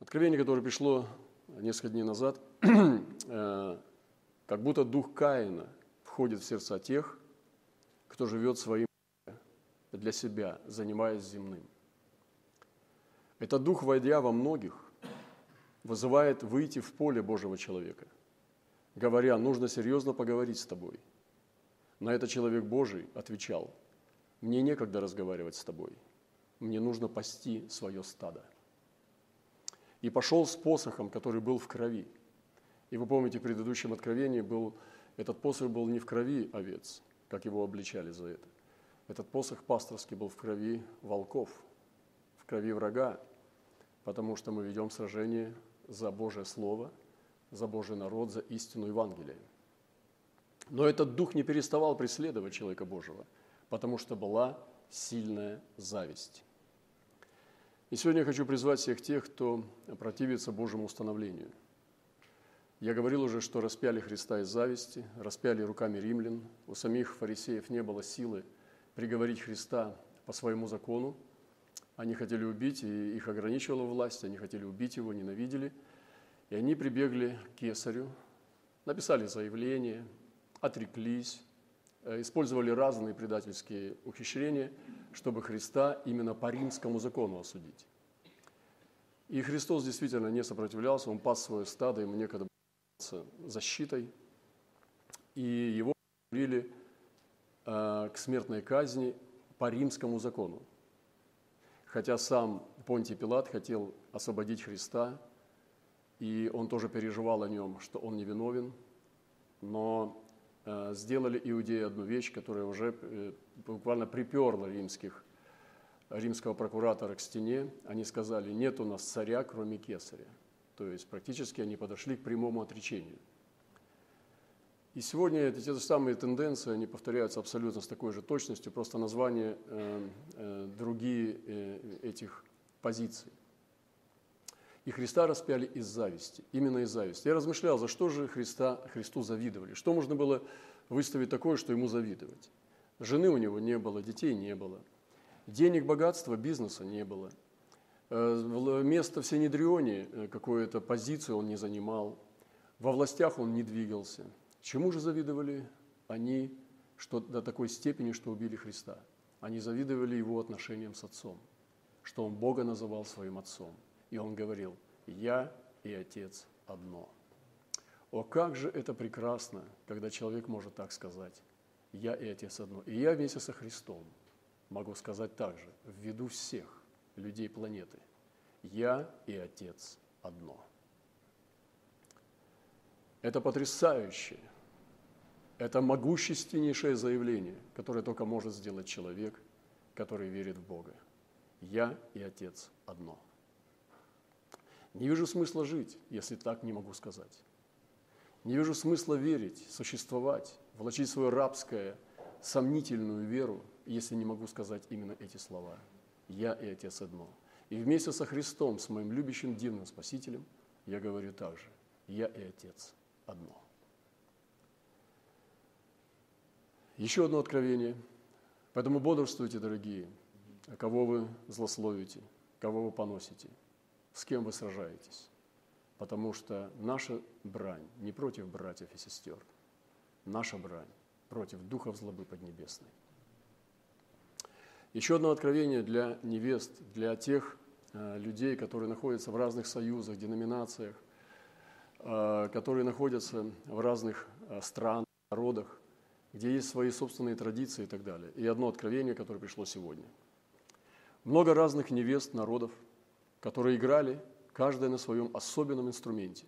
Откровение, которое пришло несколько дней назад, э, как будто дух Каина входит в сердца тех, кто живет своим для себя, занимаясь земным. Этот дух, войдя во многих, вызывает выйти в поле Божьего человека, говоря, нужно серьезно поговорить с тобой. На это человек Божий отвечал, мне некогда разговаривать с тобой, мне нужно пасти свое стадо. И пошел с посохом, который был в крови. И вы помните, в предыдущем откровении был, этот посох был не в крови овец, как его обличали за это. Этот посох пасторский был в крови волков, в крови врага, потому что мы ведем сражение за Божье Слово, за Божий народ, за истину Евангелия. Но этот дух не переставал преследовать человека Божьего, потому что была сильная зависть. И сегодня я хочу призвать всех тех, кто противится Божьему установлению. Я говорил уже, что распяли Христа из зависти, распяли руками римлян. У самих фарисеев не было силы приговорить Христа по своему закону. Они хотели убить, и их ограничивала власть, они хотели убить его, ненавидели. И они прибегли к кесарю, написали заявление, отреклись, использовали разные предательские ухищрения, чтобы Христа именно по римскому закону осудить. И Христос действительно не сопротивлялся, он пас свое стадо, ему некогда было защитой, и его привели Э, к смертной казни по римскому закону. Хотя сам Понтий Пилат хотел освободить Христа, и он тоже переживал о нем, что он невиновен, но э, сделали иудеи одну вещь, которая уже э, буквально приперла римских, римского прокуратора к стене. Они сказали, нет у нас царя, кроме кесаря. То есть практически они подошли к прямому отречению – и сегодня эти те же самые тенденции, они повторяются абсолютно с такой же точностью, просто названия э, э, другие э, этих позиций. И Христа распяли из зависти, именно из зависти. Я размышлял, за что же Христа, Христу завидовали, что можно было выставить такое, что ему завидовать. Жены у него не было, детей не было, денег, богатства, бизнеса не было. Э, место в Синедрионе, э, какую-то позицию он не занимал, во властях он не двигался – Чему же завидовали они что, до такой степени, что убили Христа? Они завидовали его отношениям с Отцом, что он Бога называл своим Отцом. И он говорил, «Я и Отец одно». О, как же это прекрасно, когда человек может так сказать, «Я и Отец одно». И я вместе со Христом могу сказать так же, в виду всех людей планеты, «Я и Отец одно». Это потрясающе. Это могущественнейшее заявление, которое только может сделать человек, который верит в Бога. Я и Отец одно. Не вижу смысла жить, если так не могу сказать. Не вижу смысла верить, существовать, влачить свою рабское, сомнительную веру, если не могу сказать именно эти слова. Я и Отец одно. И вместе со Христом, с моим любящим дивным Спасителем, я говорю также, я и Отец одно. Еще одно откровение. Поэтому бодрствуйте, дорогие, кого вы злословите, кого вы поносите, с кем вы сражаетесь. Потому что наша брань не против братьев и сестер, наша брань против духов злобы поднебесной. Еще одно откровение для невест, для тех э, людей, которые находятся в разных союзах, деноминациях, Э, которые находятся в разных э, странах, народах, где есть свои собственные традиции и так далее. И одно откровение, которое пришло сегодня. Много разных невест, народов, которые играли, каждая на своем особенном инструменте.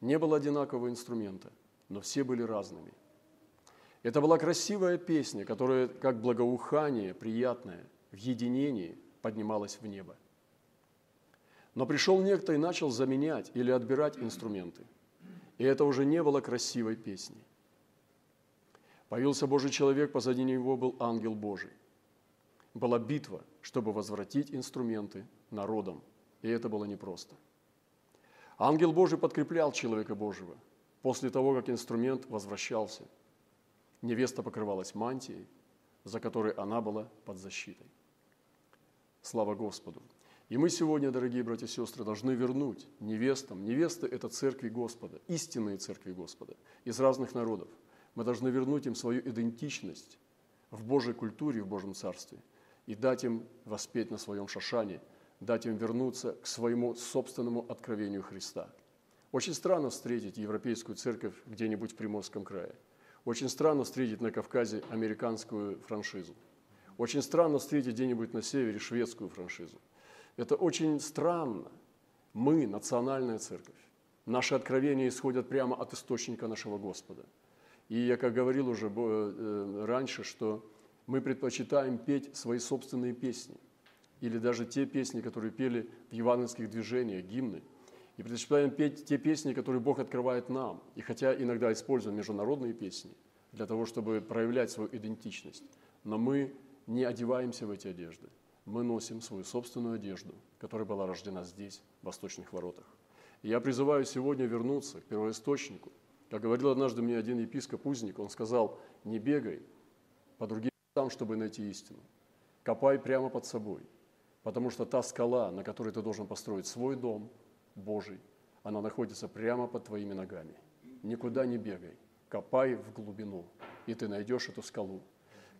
Не было одинакового инструмента, но все были разными. Это была красивая песня, которая, как благоухание, приятное, в единении поднималась в небо – но пришел некто и начал заменять или отбирать инструменты. И это уже не было красивой песней. Появился Божий человек, позади него был ангел Божий. Была битва, чтобы возвратить инструменты народам, и это было непросто. Ангел Божий подкреплял человека Божьего после того, как инструмент возвращался. Невеста покрывалась мантией, за которой она была под защитой. Слава Господу! И мы сегодня, дорогие братья и сестры, должны вернуть невестам. Невесты – это церкви Господа, истинные церкви Господа, из разных народов. Мы должны вернуть им свою идентичность в Божьей культуре, в Божьем Царстве и дать им воспеть на своем шашане, дать им вернуться к своему собственному откровению Христа. Очень странно встретить европейскую церковь где-нибудь в Приморском крае. Очень странно встретить на Кавказе американскую франшизу. Очень странно встретить где-нибудь на севере шведскую франшизу. Это очень странно. Мы – национальная церковь. Наши откровения исходят прямо от источника нашего Господа. И я, как говорил уже э, раньше, что мы предпочитаем петь свои собственные песни или даже те песни, которые пели в евангельских движениях, гимны. И предпочитаем петь те песни, которые Бог открывает нам. И хотя иногда используем международные песни для того, чтобы проявлять свою идентичность, но мы не одеваемся в эти одежды – мы носим свою собственную одежду, которая была рождена здесь, в восточных воротах. И я призываю сегодня вернуться к первоисточнику. Как говорил однажды мне один епископ Узник, он сказал, не бегай по другим местам, чтобы найти истину. Копай прямо под собой, потому что та скала, на которой ты должен построить свой дом Божий, она находится прямо под твоими ногами. Никуда не бегай, копай в глубину, и ты найдешь эту скалу.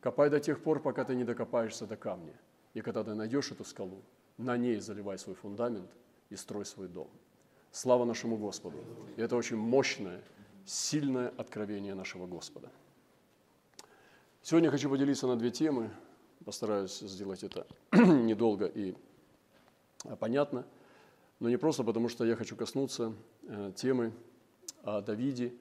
Копай до тех пор, пока ты не докопаешься до камня – и когда ты найдешь эту скалу, на ней заливай свой фундамент и строй свой дом. Слава нашему Господу! И это очень мощное, сильное откровение нашего Господа. Сегодня хочу поделиться на две темы. Постараюсь сделать это недолго и понятно. Но не просто потому, что я хочу коснуться э, темы о Давиде,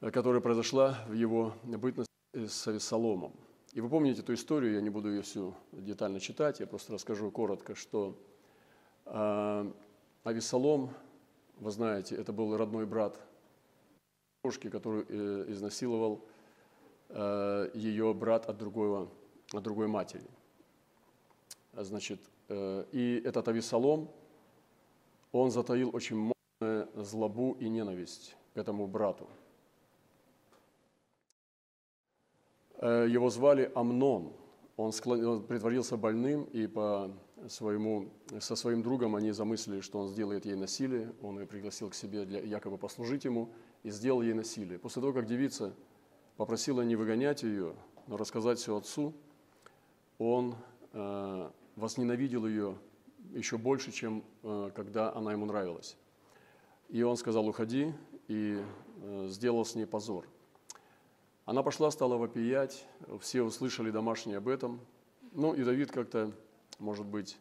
э, которая произошла в его бытности с Авесоломом – и вы помните эту историю, я не буду ее всю детально читать, я просто расскажу коротко, что э, Авесолом, вы знаете, это был родной брат девушки, который э, изнасиловал э, ее брат от, другого, другой матери. Значит, э, и этот Авесолом, он затаил очень мощную злобу и ненависть к этому брату – Э, его звали Амнон. Он, склон... он притворился больным, и по своему... со своим другом они замыслили, что он сделает ей насилие. Он ее пригласил к себе для якобы послужить ему и сделал ей насилие. После того, как девица попросила не выгонять ее, но рассказать все отцу, он э, возненавидел ее еще больше, чем э, когда она ему нравилась. И он сказал, уходи, и э, сделал с ней позор – она пошла, стала вопиять, все услышали домашние об этом. Ну и Давид как-то, может быть,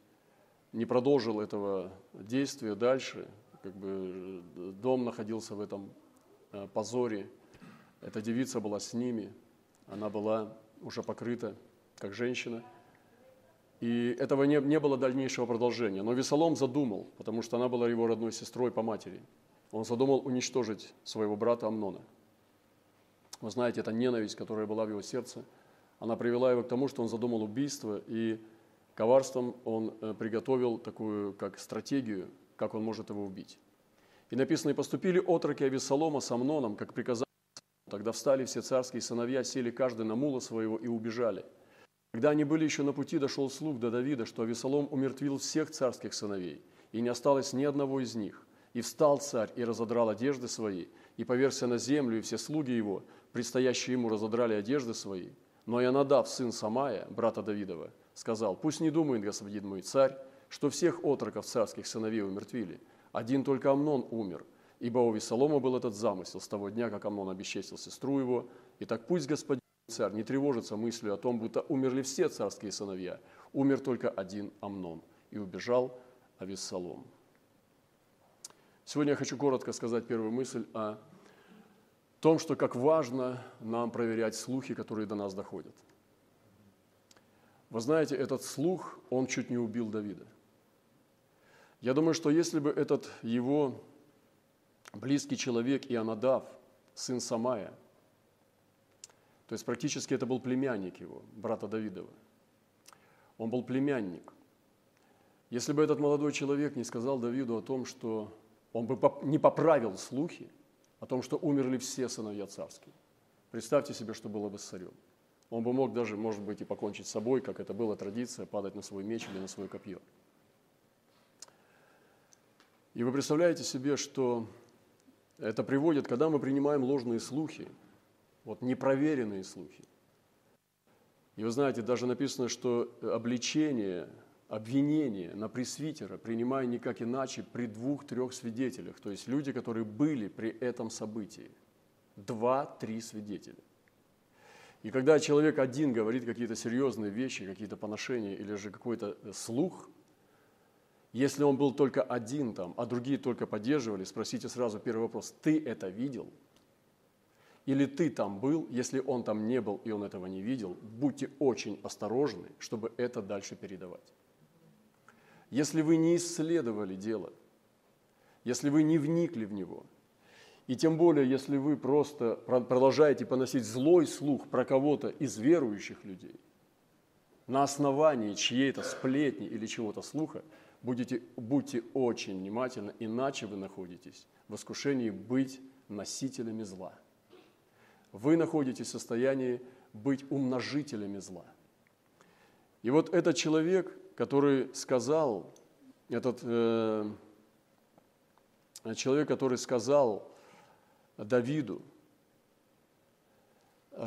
не продолжил этого действия дальше. Как бы дом находился в этом э, позоре. Эта девица была с ними, она была уже покрыта как женщина. И этого не, не было дальнейшего продолжения. Но Весолом задумал, потому что она была его родной сестрой по матери. Он задумал уничтожить своего брата Амнона – вы знаете, эта ненависть, которая была в его сердце, она привела его к тому, что он задумал убийство, и коварством он э, приготовил такую как стратегию, как он может его убить. И написано, и поступили отроки Авесолома с Амноном, как приказал. Тогда встали все царские сыновья, сели каждый на мула своего и убежали. Когда они были еще на пути, дошел слух до Давида, что Авесолом умертвил всех царских сыновей, и не осталось ни одного из них. И встал царь и разодрал одежды свои, и поверся на землю, и все слуги его, предстоящие ему, разодрали одежды свои. Но Янадав, сын Самая, брата Давидова, сказал, «Пусть не думает господин мой царь, что всех отроков царских сыновей умертвили. Один только Амнон умер, ибо у Весолома был этот замысел с того дня, как Амнон обесчестил сестру его. И так пусть господин царь не тревожится мыслью о том, будто умерли все царские сыновья. Умер только один Амнон, и убежал Авессалом». Сегодня я хочу коротко сказать первую мысль о том, что как важно нам проверять слухи, которые до нас доходят. Вы знаете, этот слух, он чуть не убил Давида. Я думаю, что если бы этот его близкий человек Ионадав, сын Самая, то есть практически это был племянник его, брата Давидова, он был племянник. Если бы этот молодой человек не сказал Давиду о том, что он бы не поправил слухи, о том, что умерли все сыновья царские. Представьте себе, что было бы с царем. Он бы мог даже, может быть, и покончить с собой, как это была традиция, падать на свой меч или на свое копье. И вы представляете себе, что это приводит, когда мы принимаем ложные слухи, вот непроверенные слухи. И вы знаете, даже написано, что обличение, обвинение на пресвитера принимая никак иначе при двух-трех свидетелях, то есть люди, которые были при этом событии. Два-три свидетеля. И когда человек один говорит какие-то серьезные вещи, какие-то поношения или же какой-то слух – если он был только один там, а другие только поддерживали, спросите сразу первый вопрос, ты это видел? Или ты там был, если он там не был и он этого не видел, будьте очень осторожны, чтобы это дальше передавать. Если вы не исследовали дело, если вы не вникли в него, и тем более, если вы просто продолжаете поносить злой слух про кого-то из верующих людей, на основании чьей-то сплетни или чего-то слуха, будете, будьте очень внимательны, иначе вы находитесь в искушении быть носителями зла. Вы находитесь в состоянии быть умножителями зла. И вот этот человек, который сказал, этот э, человек, который сказал Давиду,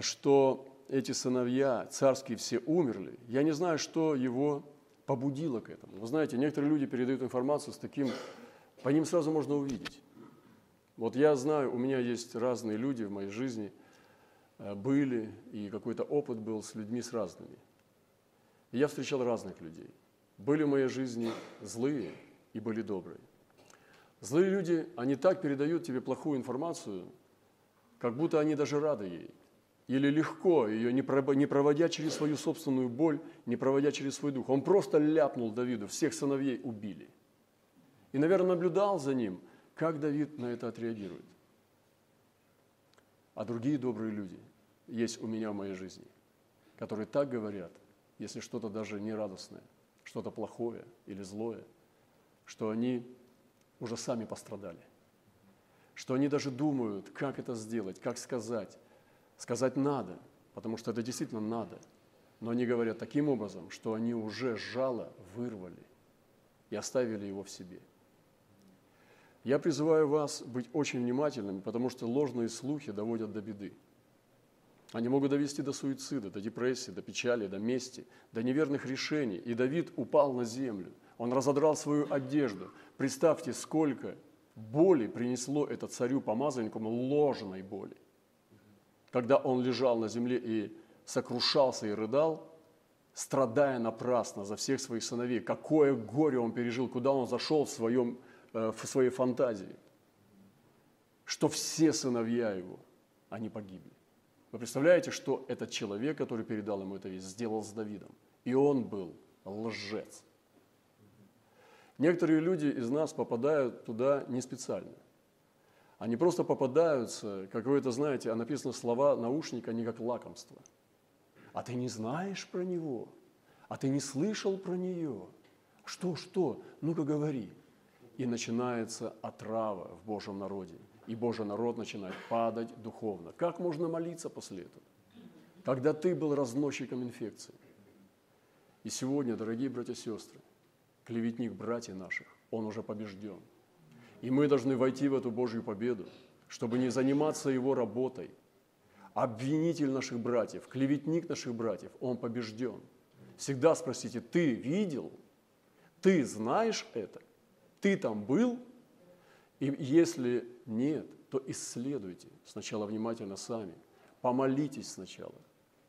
что эти сыновья царские все умерли, я не знаю, что его побудило к этому. Вы знаете, некоторые люди передают информацию с таким, по ним сразу можно увидеть. Вот я знаю, у меня есть разные люди в моей жизни, были, и какой-то опыт был с людьми с разными. И я встречал разных людей. Были в моей жизни злые и были добрые. Злые люди, они так передают тебе плохую информацию, как будто они даже рады ей – или легко ее, не проводя через свою собственную боль, не проводя через свой дух. Он просто ляпнул Давиду, всех сыновей убили. И, наверное, наблюдал за ним, как Давид на это отреагирует. А другие добрые люди есть у меня в моей жизни, которые так говорят, если что-то даже нерадостное, что-то плохое или злое, что они уже сами пострадали, что они даже думают, как это сделать, как сказать, Сказать надо, потому что это действительно надо. Но они говорят таким образом, что они уже жало вырвали и оставили его в себе. Я призываю вас быть очень внимательными, потому что ложные слухи доводят до беды. Они могут довести до суицида, до депрессии, до печали, до мести, до неверных решений. И Давид упал на землю. Он разодрал свою одежду. Представьте, сколько боли принесло это царю помазаннику, ложной боли когда он лежал на земле и сокрушался и рыдал, страдая напрасно за всех своих сыновей, какое горе он пережил, куда он зашел в, своем, в своей фантазии, что все сыновья его, они погибли. Вы представляете, что этот человек, который передал ему это весть, сделал с Давидом? И он был лжец. Некоторые люди из нас попадают туда не специально. Они просто попадаются, как вы это знаете, а написано слова наушника не как лакомство. А ты не знаешь про него, а ты не слышал про нее. Что, что? Ну-ка говори. И начинается отрава в Божьем народе. И Божий народ начинает падать духовно. Как можно молиться после этого? Когда ты был разносчиком инфекции. И сегодня, дорогие братья и сестры, клеветник братьев наших, он уже побежден – и мы должны войти в эту Божью победу, чтобы не заниматься его работой. Обвинитель наших братьев, клеветник наших братьев, он побежден. Всегда спросите, ты видел? Ты знаешь это? Ты там был? И если нет, то исследуйте сначала внимательно сами. Помолитесь сначала.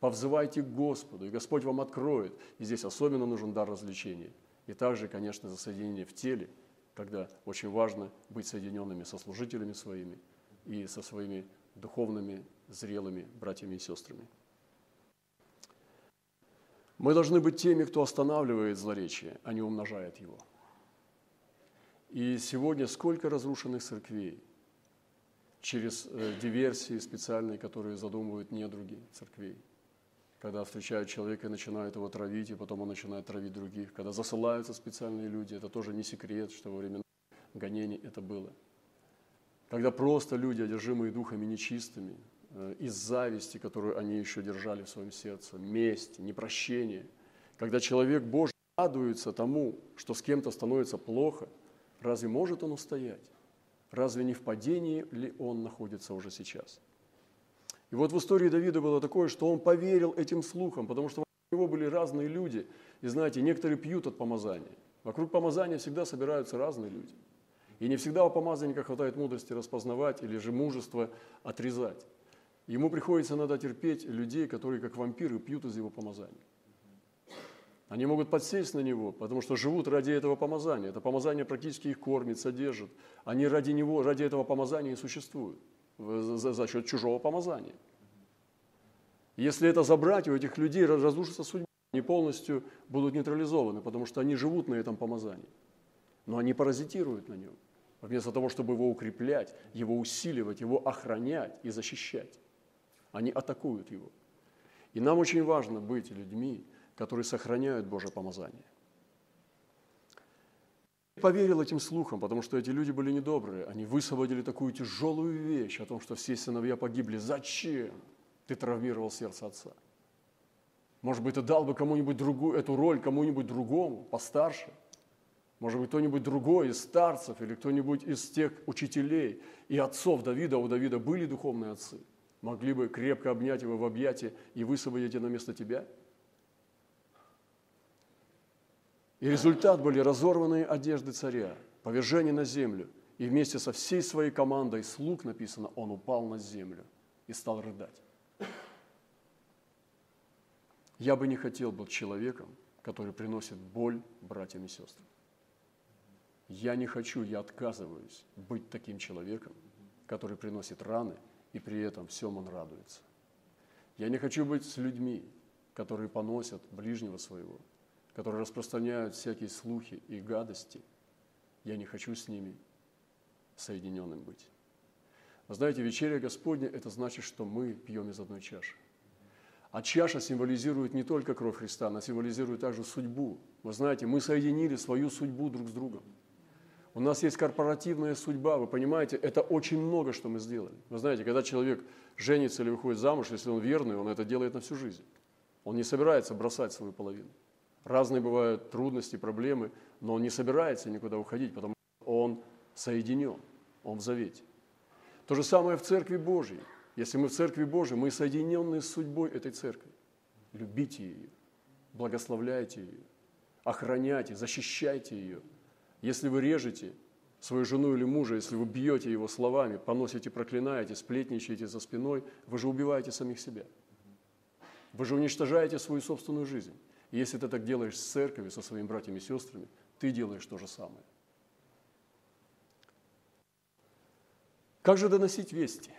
Повзывайте к Господу, и Господь вам откроет. И здесь особенно нужен дар развлечения. И также, конечно, за соединение в теле – когда очень важно быть соединенными со служителями своими и со своими духовными, зрелыми братьями и сестрами. Мы должны быть теми, кто останавливает злоречие, а не умножает его. И сегодня сколько разрушенных церквей через э, диверсии специальные, которые задумывают недруги церквей – когда встречают человека и начинают его травить, и потом он начинает травить других. Когда засылаются специальные люди, это тоже не секрет, что во время гонений это было. Когда просто люди, одержимые духами нечистыми, э, из зависти, которую они еще держали в своем сердце, месть, непрощение, когда человек Божий радуется тому, что с кем-то становится плохо, разве может он устоять? Разве не в падении ли он находится уже сейчас? И вот в истории Давида было такое, что он поверил этим слухам, потому что у него были разные люди. И знаете, некоторые пьют от помазания. Вокруг помазания всегда собираются разные люди. И не всегда у помазанника хватает мудрости распознавать или же мужества отрезать. Ему приходится иногда терпеть людей, которые как вампиры пьют из его помазания. Они могут подсесть на него, потому что живут ради этого помазания. Это помазание практически их кормит, содержит. Они ради него, ради этого помазания и существуют за, за счет чужого помазания. Если это забрать, у этих людей разрушится судьба. Они полностью будут нейтрализованы, потому что они живут на этом помазании. Но они паразитируют на нем. Вместо того, чтобы его укреплять, его усиливать, его охранять и защищать. Они атакуют его. И нам очень важно быть людьми, которые сохраняют Божье помазание. Я поверил этим слухам, потому что эти люди были недобрые. Они высвободили такую тяжелую вещь о том, что все сыновья погибли. Зачем ты травмировал сердце отца? Может быть, ты дал бы кому-нибудь другую, эту роль кому-нибудь другому, постарше? Может быть, кто-нибудь другой из старцев или кто-нибудь из тех учителей и отцов Давида, у Давида были духовные отцы, могли бы крепко обнять его в объятии и высвободить на место тебя – И результат были разорванные одежды царя, повержение на землю. И вместе со всей своей командой слуг, написано, он упал на землю и стал рыдать. Я бы не хотел быть человеком, который приносит боль братьям и сестрам. Я не хочу, я отказываюсь быть таким человеком, который приносит раны, и при этом всем он радуется. Я не хочу быть с людьми, которые поносят ближнего своего – которые распространяют всякие слухи и гадости, я не хочу с ними соединенным быть. Вы знаете, вечеря Господня – это значит, что мы пьем из одной чаши. А чаша символизирует не только кровь Христа, она символизирует также судьбу. Вы знаете, мы соединили свою судьбу друг с другом. У нас есть корпоративная судьба, вы понимаете, это очень много, что мы сделали. Вы знаете, когда человек женится или выходит замуж, если он верный, он это делает на всю жизнь. Он не собирается бросать свою половину. Разные бывают трудности, проблемы, но он не собирается никуда уходить, потому что он соединен, он в завете. То же самое в Церкви Божьей. Если мы в Церкви Божьей, мы соединены с судьбой этой Церкви. Любите ее, благословляйте ее, охраняйте, защищайте ее. Если вы режете свою жену или мужа, если вы бьете его словами, поносите, проклинаете, сплетничаете за спиной, вы же убиваете самих себя. Вы же уничтожаете свою собственную жизнь. Если ты так делаешь с церковью, со своими братьями и сестрами, ты делаешь то же самое. Как же доносить вести?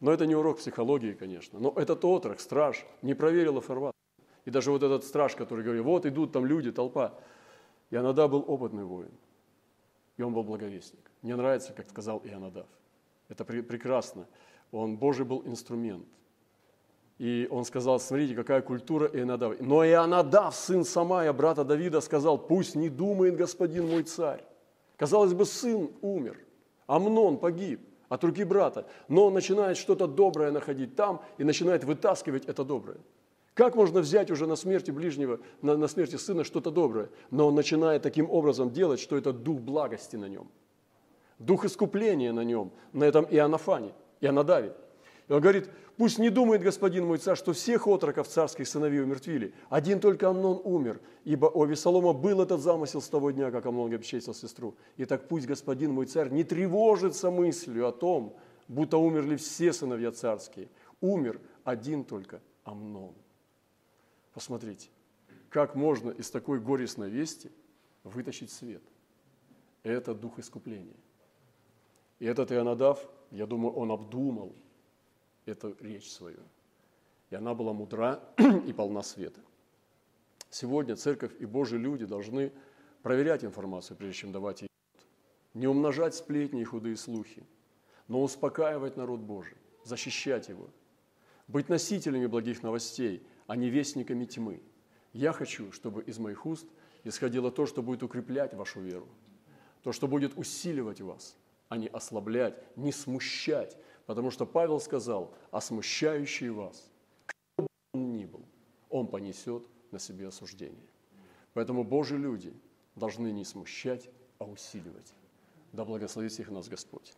Но это не урок психологии, конечно. Но этот отрок, страж, не проверил информацию. И даже вот этот страж, который говорил, вот идут там люди, толпа. Ионадав был опытный воин. И он был благовестник. Мне нравится, как сказал Ионадав. Это прекрасно. Он Божий был инструмент. И он сказал, смотрите, какая культура Ионадава. Но Ионадав, сын Самая, брата Давида, сказал, пусть не думает господин мой царь. Казалось бы, сын умер, Амнон погиб от руки брата, но он начинает что-то доброе находить там и начинает вытаскивать это доброе. Как можно взять уже на смерти ближнего, на, на смерти сына что-то доброе? Но он начинает таким образом делать, что это дух благости на нем, дух искупления на нем, на этом Ионафане, Ионадаве. И он говорит, пусть не думает господин мой царь, что всех отроков царских сыновей умертвили. Один только Амнон умер, ибо у Весолома был этот замысел с того дня, как Амнон обчестил сестру. И так пусть господин мой царь не тревожится мыслью о том, будто умерли все сыновья царские. Умер один только Амнон. Посмотрите, как можно из такой горестной вести вытащить свет. Это дух искупления. И этот Ионадав, я думаю, он обдумал – эту речь свою. И она была мудра и полна света. Сегодня церковь и Божьи люди должны проверять информацию, прежде чем давать ее. Не умножать сплетни и худые слухи, но успокаивать народ Божий, защищать его, быть носителями благих новостей, а не вестниками тьмы. Я хочу, чтобы из моих уст исходило то, что будет укреплять вашу веру, то, что будет усиливать вас, а не ослаблять, не смущать, Потому что Павел сказал, а смущающий вас, кто бы он ни был, он понесет на себе осуждение. Поэтому Божьи люди должны не смущать, а усиливать. Да благословит всех нас Господь.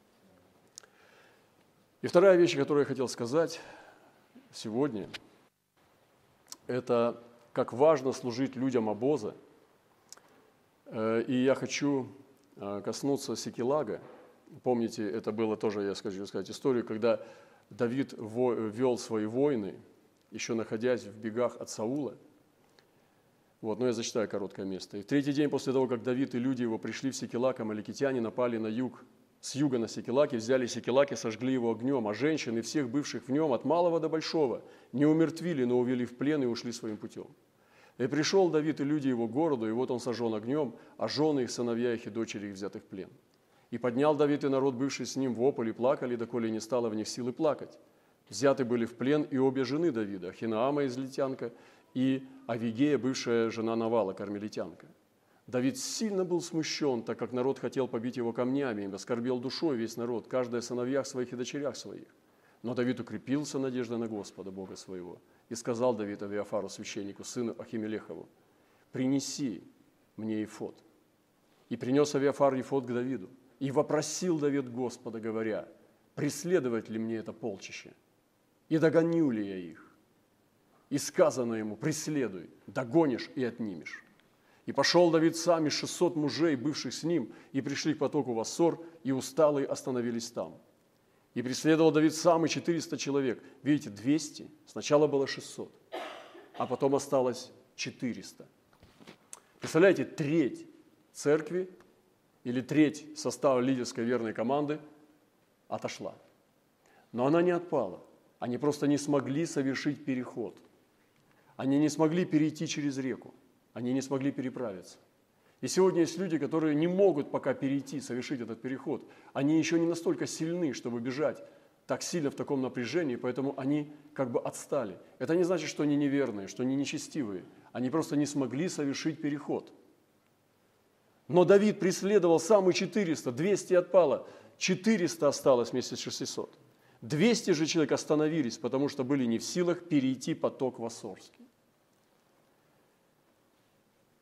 И вторая вещь, которую я хотел сказать сегодня, это как важно служить людям обоза. Э, и я хочу э, коснуться Секелага. Помните, это было тоже, я скажу сказать, историю, когда Давид вел свои войны, еще находясь в бегах от Саула. Вот, но я зачитаю короткое место. И в третий день после того, как Давид и люди его пришли в Секелак, амаликитяне напали на юг с юга на Секелаке, взяли Секелак и сожгли его огнем, а женщин и всех бывших в нем, от малого до большого, не умертвили, но увели в плен и ушли своим путем. И пришел Давид и люди его к городу, и вот он сожжен огнем, а жены их, сыновья их и дочери их взятых в плен. И поднял Давид и народ, бывший с ним, вопль и плакали, доколе не стало в них силы плакать. Взяты были в плен и обе жены Давида, Хинаама излитянка и Авигея, бывшая жена Навала, кармелитянка. Давид сильно был смущен, так как народ хотел побить его камнями, и оскорбил душой весь народ, каждая сыновьях своих и дочерях своих. Но Давид укрепился надеждой на Господа, Бога своего. И сказал Давид Авиафару, священнику, сыну Ахимелехову, «Принеси мне Ефот». И принес Авиафар Ефот к Давиду. И вопросил Давид Господа, говоря, «Преследовать ли мне это полчище? И догоню ли я их?» И сказано ему, «Преследуй, догонишь и отнимешь». И пошел Давид сам и 600 мужей, бывших с ним, и пришли к потоку Вассор, и усталые остановились там. И преследовал Давид сам и 400 человек. Видите, 200, сначала было 600, а потом осталось 400. Представляете, треть церкви или треть состава лидерской верной команды отошла. Но она не отпала. Они просто не смогли совершить переход. Они не смогли перейти через реку они не смогли переправиться. И сегодня есть люди, которые не могут пока перейти, совершить этот переход. Они еще не настолько сильны, чтобы бежать так сильно в таком напряжении, поэтому они как бы отстали. Это не значит, что они неверные, что они нечестивые. Они просто не смогли совершить переход. Но Давид преследовал самые 400, 200 отпало, 400 осталось вместе с 600. 200 же человек остановились, потому что были не в силах перейти поток Вассорский.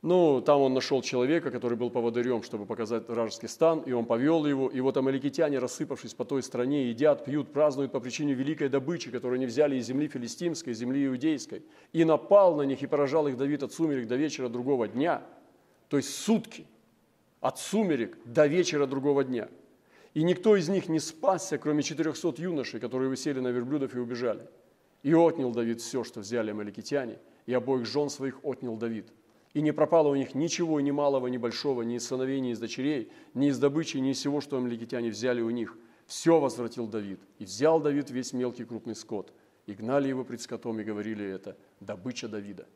Ну, там он нашел человека, который был поводырем, чтобы показать вражеский стан, и он повел его. И вот амаликитяне, рассыпавшись по той стране, едят, пьют, празднуют по причине великой добычи, которую они взяли из земли филистимской, из земли иудейской. И напал на них и поражал их Давид от сумерек до вечера другого дня, то есть сутки, от сумерек до вечера другого дня. И никто из них не спасся, кроме 400 юношей, которые высели на верблюдов и убежали. И отнял Давид все, что взяли амаликитяне, и обоих жен своих отнял Давид – и не пропало у них ничего, ни малого, ни большого, ни из сыновей, ни из дочерей, ни из добычи, ни из всего, что амликитяне взяли у них. Все возвратил Давид. И взял Давид весь мелкий крупный скот. И гнали его пред скотом, и говорили это, добыча Давида.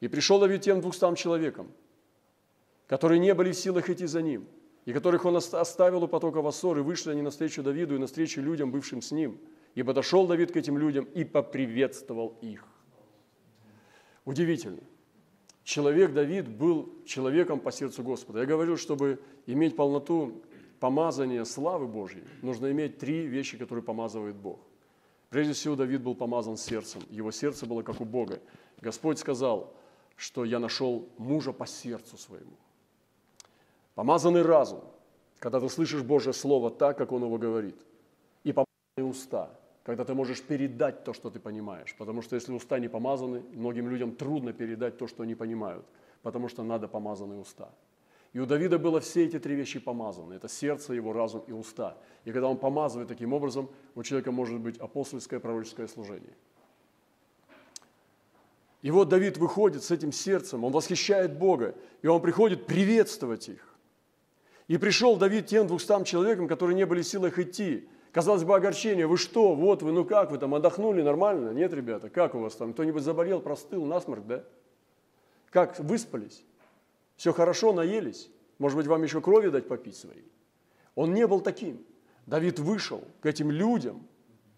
И пришел Давид тем двухстам человекам, которые не были в силах идти за ним, и которых он оставил у потока Вассор, и вышли они навстречу Давиду и навстречу людям, бывшим с ним. И подошел Давид к этим людям и поприветствовал их. Удивительно человек Давид был человеком по сердцу Господа. Я говорю, чтобы иметь полноту помазания славы Божьей, нужно иметь три вещи, которые помазывает Бог. Прежде всего, Давид был помазан сердцем. Его сердце было как у Бога. Господь сказал, что я нашел мужа по сердцу своему. Помазанный разум, когда ты слышишь Божье Слово так, как Он его говорит. И помазанные уста – когда ты можешь передать то, что ты понимаешь. Потому что если уста не помазаны, многим людям трудно передать то, что они понимают, потому что надо помазанные уста. И у Давида было все эти три вещи помазаны. Это сердце, его разум и уста. И когда он помазывает таким образом, у человека может быть апостольское пророческое служение. И вот Давид выходит с этим сердцем, он восхищает Бога, и он приходит приветствовать их. И пришел Давид тем двухстам человекам, которые не были в силах идти, Казалось бы, огорчение, вы что, вот вы, ну как вы там, отдохнули нормально? Нет, ребята, как у вас там, кто-нибудь заболел, простыл, насморк, да? Как, выспались? Все хорошо, наелись? Может быть, вам еще крови дать попить своей? Он не был таким. Давид вышел к этим людям,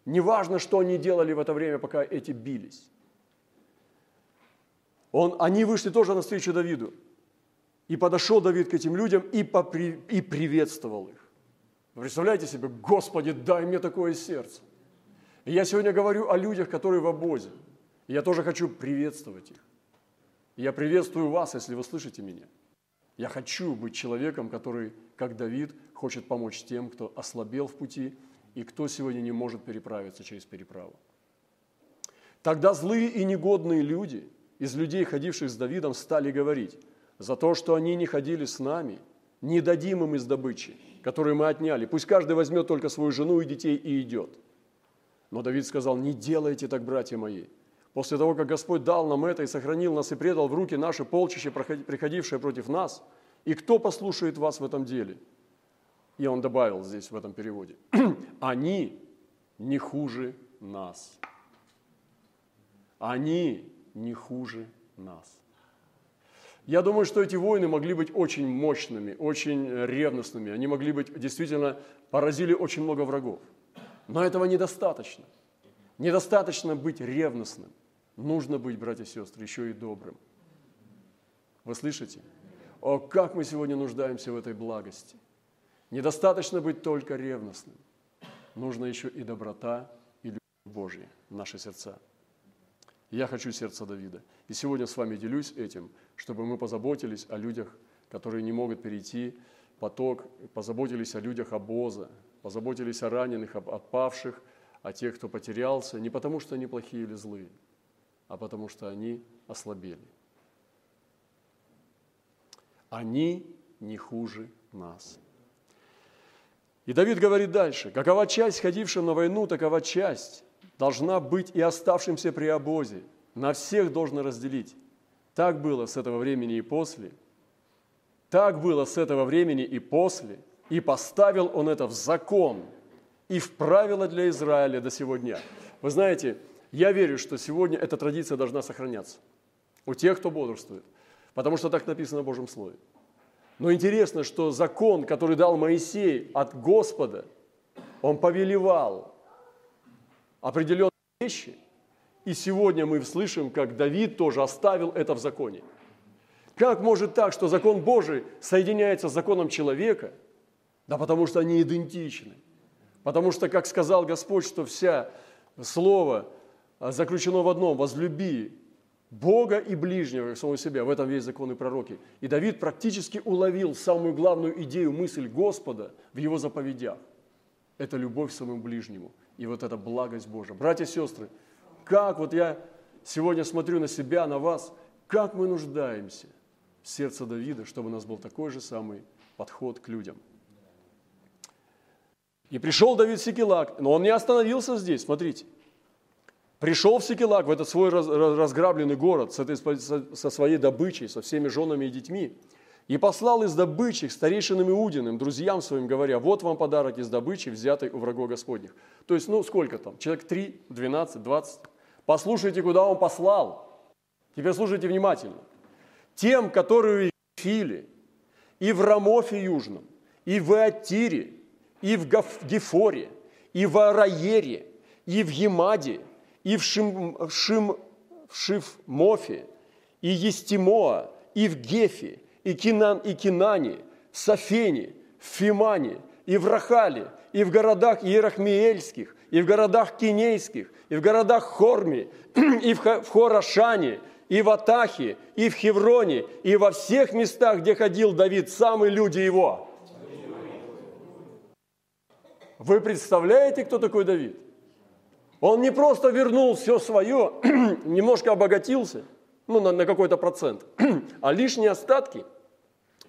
неважно, что они делали в это время, пока эти бились. Он, они вышли тоже навстречу Давиду. И подошел Давид к этим людям и, попри, и приветствовал их. Представляете себе, Господи, дай мне такое сердце. И я сегодня говорю о людях, которые в обозе. И я тоже хочу приветствовать их. И я приветствую вас, если вы слышите меня. Я хочу быть человеком, который, как Давид, хочет помочь тем, кто ослабел в пути и кто сегодня не может переправиться через переправу. Тогда злые и негодные люди из людей, ходивших с Давидом, стали говорить, за то, что они не ходили с нами, не дадим им из добычи, которую мы отняли. Пусть каждый возьмет только свою жену и детей и идет. Но Давид сказал, не делайте так, братья мои. После того, как Господь дал нам это и сохранил нас и предал в руки наши полчища, приходившие против нас, и кто послушает вас в этом деле? И он добавил здесь в этом переводе, они не хуже нас. Они не хуже нас. Я думаю, что эти войны могли быть очень мощными, очень ревностными. Они могли быть, действительно, поразили очень много врагов. Но этого недостаточно. Недостаточно быть ревностным. Нужно быть, братья и сестры, еще и добрым. Вы слышите? О, как мы сегодня нуждаемся в этой благости. Недостаточно быть только ревностным. Нужно еще и доброта и любовь Божья в наши сердца. Я хочу сердца Давида. И сегодня с вами делюсь этим, чтобы мы позаботились о людях, которые не могут перейти поток, позаботились о людях обоза, позаботились о раненых, об отпавших, о тех, кто потерялся, не потому что они плохие или злые, а потому что они ослабели. Они не хуже нас. И Давид говорит дальше, какова часть ходившим на войну, такова часть должна быть и оставшимся при обозе. На всех должно разделить. Так было с этого времени и после. Так было с этого времени и после. И поставил он это в закон и в правила для Израиля до сего дня. Вы знаете, я верю, что сегодня эта традиция должна сохраняться у тех, кто бодрствует, потому что так написано в Божьем Слове. Но интересно, что закон, который дал Моисей от Господа, он повелевал определенные вещи. И сегодня мы слышим, как Давид тоже оставил это в законе. Как может так, что закон Божий соединяется с законом человека? Да потому что они идентичны. Потому что, как сказал Господь, что вся слово заключено в одном – возлюби Бога и ближнего, как самого себя. В этом весь закон и пророки. И Давид практически уловил самую главную идею, мысль Господа в его заповедях. Это любовь к своему ближнему и вот эта благость Божия. Братья и сестры, как вот я сегодня смотрю на себя, на вас, как мы нуждаемся в сердце Давида, чтобы у нас был такой же самый подход к людям. И пришел Давид в Секелак, но он не остановился здесь, смотрите. Пришел в Секелак, в этот свой разграбленный город со своей добычей, со всеми женами и детьми – и послал из добычи к старейшинам Иудиным, друзьям своим, говоря, вот вам подарок из добычи, взятой у врагов Господних. То есть, ну, сколько там? Человек 3, 12, 20. Послушайте, куда он послал. Теперь слушайте внимательно. Тем, которые в Филе, и в Рамофе Южном, и в Иатире, и в Гефоре, и в Араере, и в Емаде, и в, Шим, Шим, в Шифмофе, и Естимоа, и в Гефе, и, Кинан, и Кинане, в Фимане, и в Рахале, и в городах Иерахмиэльских, и в городах Кинейских, и в городах Хорме, и в Хорашане, и в Атахе, и в Хевроне, и во всех местах, где ходил Давид, сам и люди его. Вы представляете, кто такой Давид? Он не просто вернул все свое, немножко обогатился, ну, на, на какой-то процент, а лишние остатки –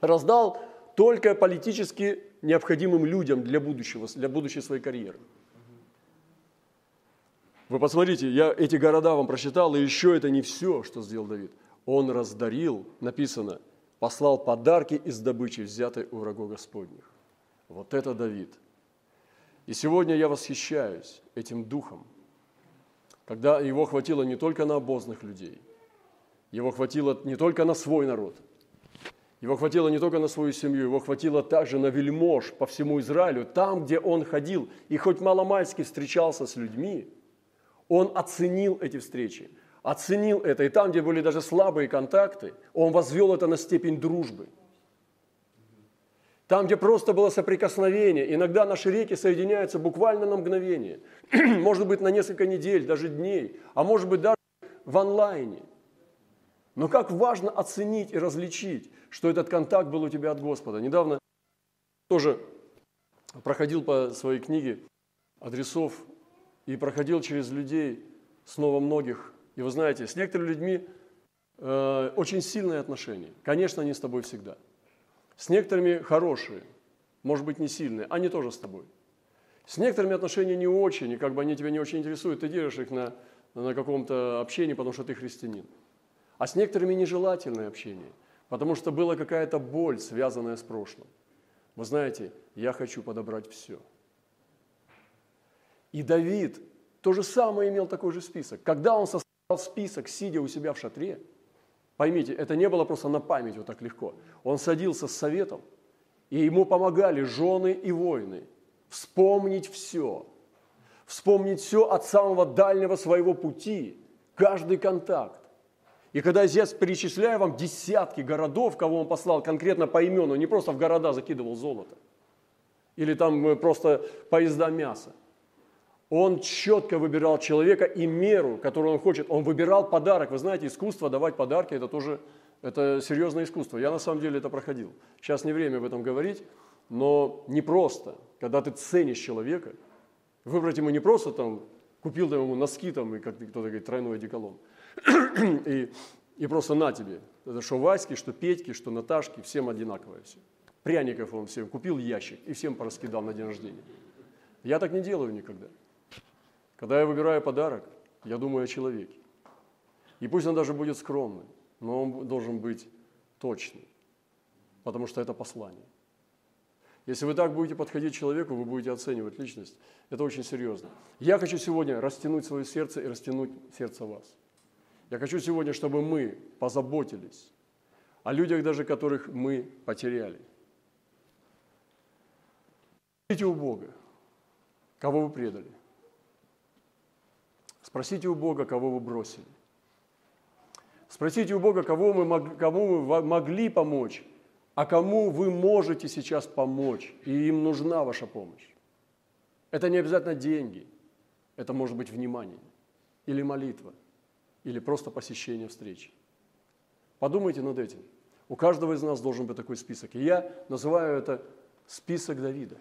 раздал только политически необходимым людям для будущего, для будущей своей карьеры. Вы посмотрите, я эти города вам прочитал, и еще это не все, что сделал Давид. Он раздарил, написано, послал подарки из добычи, взятой у врагов Господних. Вот это Давид. И сегодня я восхищаюсь этим духом, когда его хватило не только на обозных людей, его хватило не только на свой народ – его хватило не только на свою семью, его хватило также на вельмож по всему Израилю, там, где он ходил, и хоть маломальски встречался с людьми, он оценил эти встречи, оценил это, и там, где были даже слабые контакты, он возвел это на степень дружбы. Там, где просто было соприкосновение, иногда наши реки соединяются буквально на мгновение, может быть, на несколько недель, даже дней, а может быть, даже в онлайне – Но как важно оценить и различить, что этот контакт был у тебя от Господа. Недавно тоже проходил по своей книге адресов и проходил через людей, снова многих. И вы знаете, с некоторыми людьми э, очень сильные отношения. Конечно, они с тобой всегда. С некоторыми хорошие, может быть, не сильные, они тоже с тобой. С некоторыми отношения не очень, и как бы они тебя не очень интересуют, ты держишь их на, на каком-то общении, потому что ты христианин. А с некоторыми нежелательное общение, потому что была какая-то боль, связанная с прошлым. Вы знаете, я хочу подобрать все. И Давид то же самое имел такой же список. Когда он составил список, сидя у себя в шатре, поймите, это не было просто на память вот так легко. Он садился с советом, и ему помогали жены и воины вспомнить все. Вспомнить все от самого дальнего своего пути, каждый контакт. И когда я сейчас перечисляю вам десятки городов, кого он послал конкретно по имену, не просто в города закидывал золото, или там э, просто поезда мяса. Он четко выбирал человека и меру, которую он хочет. Он выбирал подарок. Вы знаете, искусство давать подарки – это тоже это серьезное искусство. Я на самом деле это проходил. Сейчас не время об этом говорить, но не просто, когда ты ценишь человека, выбрать ему не просто там, купил ему носки там, и как кто-то говорит, тройной одеколон, и, и просто на тебе. Это что Ваське, что Петьке, что Наташке, всем одинаковое все. Пряников он всем купил ящик и всем пораскидал на день рождения. Я так не делаю никогда. Когда я выбираю подарок, я думаю о человеке. И пусть он даже будет скромным, но он должен быть точным, потому что это послание. Если вы так будете подходить человеку, вы будете оценивать личность. Это очень серьезно. Я хочу сегодня растянуть свое сердце и растянуть сердце вас. Я хочу сегодня, чтобы мы позаботились о людях, даже которых мы потеряли. Спросите у Бога, кого вы предали. Спросите у Бога, кого вы бросили. Спросите у Бога, кого мы, кому мы могли помочь, а кому вы можете сейчас помочь, и им нужна ваша помощь. Это не обязательно деньги, это может быть внимание, или молитва, или просто посещение встречи. Подумайте над этим. У каждого из нас должен быть такой список. И я называю это список Давида.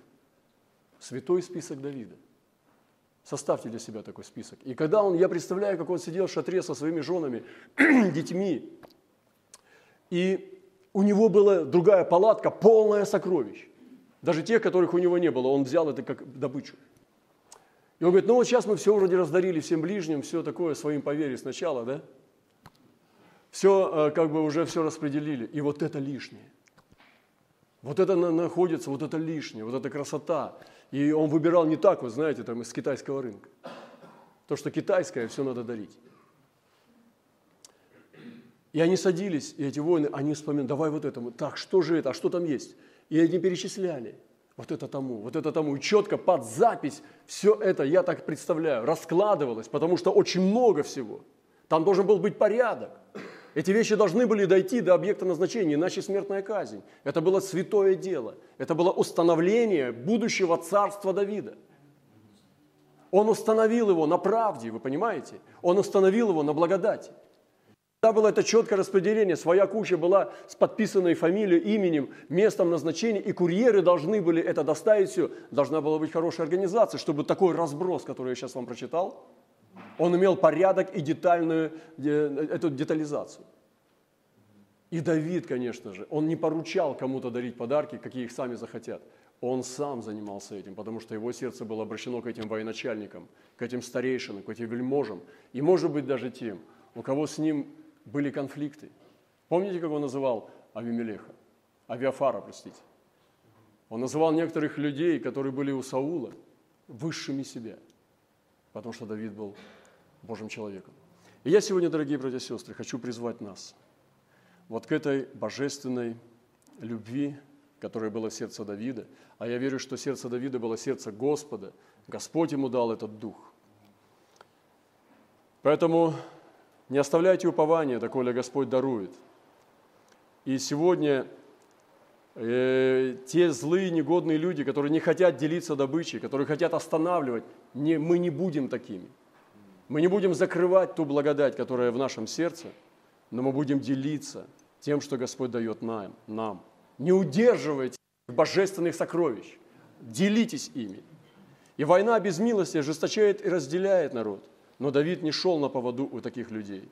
Святой список Давида. Составьте для себя такой список. И когда он, я представляю, как он сидел в шатре со своими женами, детьми, и у него была другая палатка, полная сокровищ. Даже тех, которых у него не было, он взял это как добычу. И он говорит, ну вот сейчас мы все вроде раздарили всем ближним, все такое своим поверили сначала, да? Все, э, как бы уже все распределили. И вот это лишнее. Вот это находится, вот это лишнее, вот эта красота. И он выбирал не так, вы знаете, там из китайского рынка. То, что китайское, все надо дарить. И они садились, и эти воины, они вспоминали, давай вот этому, так, что же это, а что там есть? И они перечисляли, вот это тому, вот это тому. И четко под запись все это, я так представляю, раскладывалось, потому что очень много всего. Там должен был быть порядок. Эти вещи должны были дойти до объекта назначения, иначе смертная казнь. Это было святое дело. Это было установление будущего царства Давида. Он установил его на правде, вы понимаете? Он установил его на благодати. Когда было это четкое распределение, своя куча была с подписанной фамилией, именем, местом назначения, и курьеры должны были это доставить все. Должна была быть хорошая организация, чтобы такой разброс, который я сейчас вам прочитал, он имел порядок и детальную эту детализацию. И Давид, конечно же, он не поручал кому-то дарить подарки, какие их сами захотят. Он сам занимался этим, потому что его сердце было обращено к этим военачальникам, к этим старейшинам, к этим вельможам, и, может быть, даже тем, у кого с ним были конфликты. Помните, как он называл Авимелеха? Авиафара, простите. Он называл некоторых людей, которые были у Саула, высшими себя, потому что Давид был Божьим человеком. И я сегодня, дорогие братья и сестры, хочу призвать нас вот к этой божественной любви, которая была в сердце Давида. А я верю, что сердце Давида было сердце Господа. Господь ему дал этот дух. Поэтому не оставляйте упования, доколе Господь дарует. И сегодня э, те злые, негодные люди, которые не хотят делиться добычей, которые хотят останавливать, не, мы не будем такими – мы не будем закрывать ту благодать, которая в нашем сердце, но мы будем делиться тем, что Господь дает нам. нам. Не удерживайте божественных сокровищ, делитесь ими. И война без милости ожесточает и разделяет народ. Но Давид не шел на поводу у таких людей.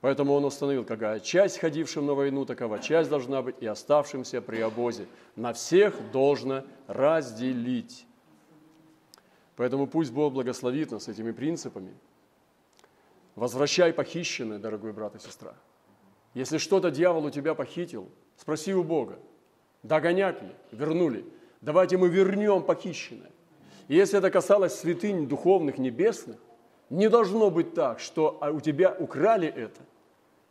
Поэтому он установил, какая часть ходившим на войну, такова часть должна быть и оставшимся при обозе. На всех должно разделить. Поэтому пусть Бог благословит нас этими принципами. Возвращай похищенное, дорогой брат и сестра. Если что-то дьявол у тебя похитил, спроси у Бога, догонят ли, вернули. Давайте мы вернем похищенное. И если это касалось святынь духовных, небесных, не должно быть так, что а, у тебя украли это,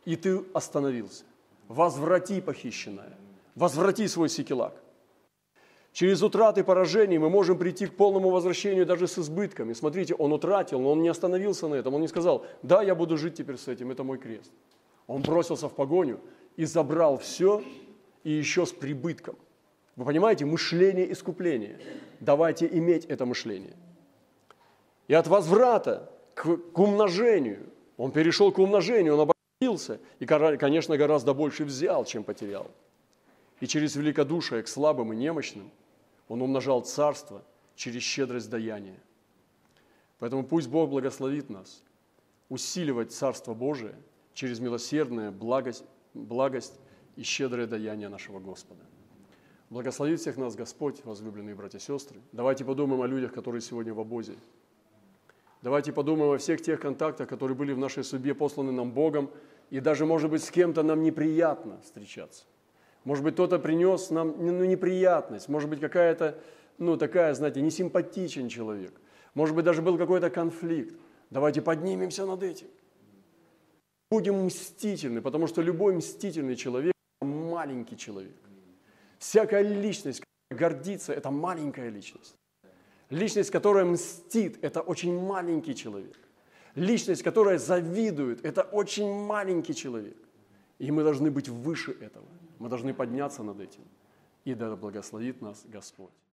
и ты остановился. Возврати похищенное. Возврати свой секелак. Через утраты поражений мы можем прийти к полному возвращению даже с избытками. Смотрите, он утратил, но он не остановился на этом. Он не сказал, да, я буду жить теперь с этим, это мой крест. Он бросился в погоню и забрал все, и еще с прибытком. Вы понимаете, мышление искупления. Давайте иметь это мышление. И от возврата к, к умножению, он перешел к умножению, он обратился, и, конечно, гораздо больше взял, чем потерял. И через великодушие к слабым и немощным он умножал царство через щедрость даяния. Поэтому пусть Бог благословит нас усиливать Царство Божие через милосердное благость, благость и щедрое даяние нашего Господа. Благословит всех нас Господь, возлюбленные братья и сестры. Давайте подумаем о людях, которые сегодня в обозе. Давайте подумаем о всех тех контактах, которые были в нашей судьбе посланы нам Богом, и даже, может быть, с кем-то нам неприятно встречаться. Может быть, кто-то принес нам ну, неприятность, может быть, какая-то, ну, такая, знаете, несимпатичен человек. Может быть, даже был какой-то конфликт. Давайте поднимемся над этим. Будем мстительны, потому что любой мстительный человек – маленький человек. Всякая личность, которая гордится – это маленькая личность. Личность, которая мстит – это очень маленький человек. Личность, которая завидует – это очень маленький человек. И мы должны быть выше этого. Мы должны подняться над этим. И да благословит нас Господь.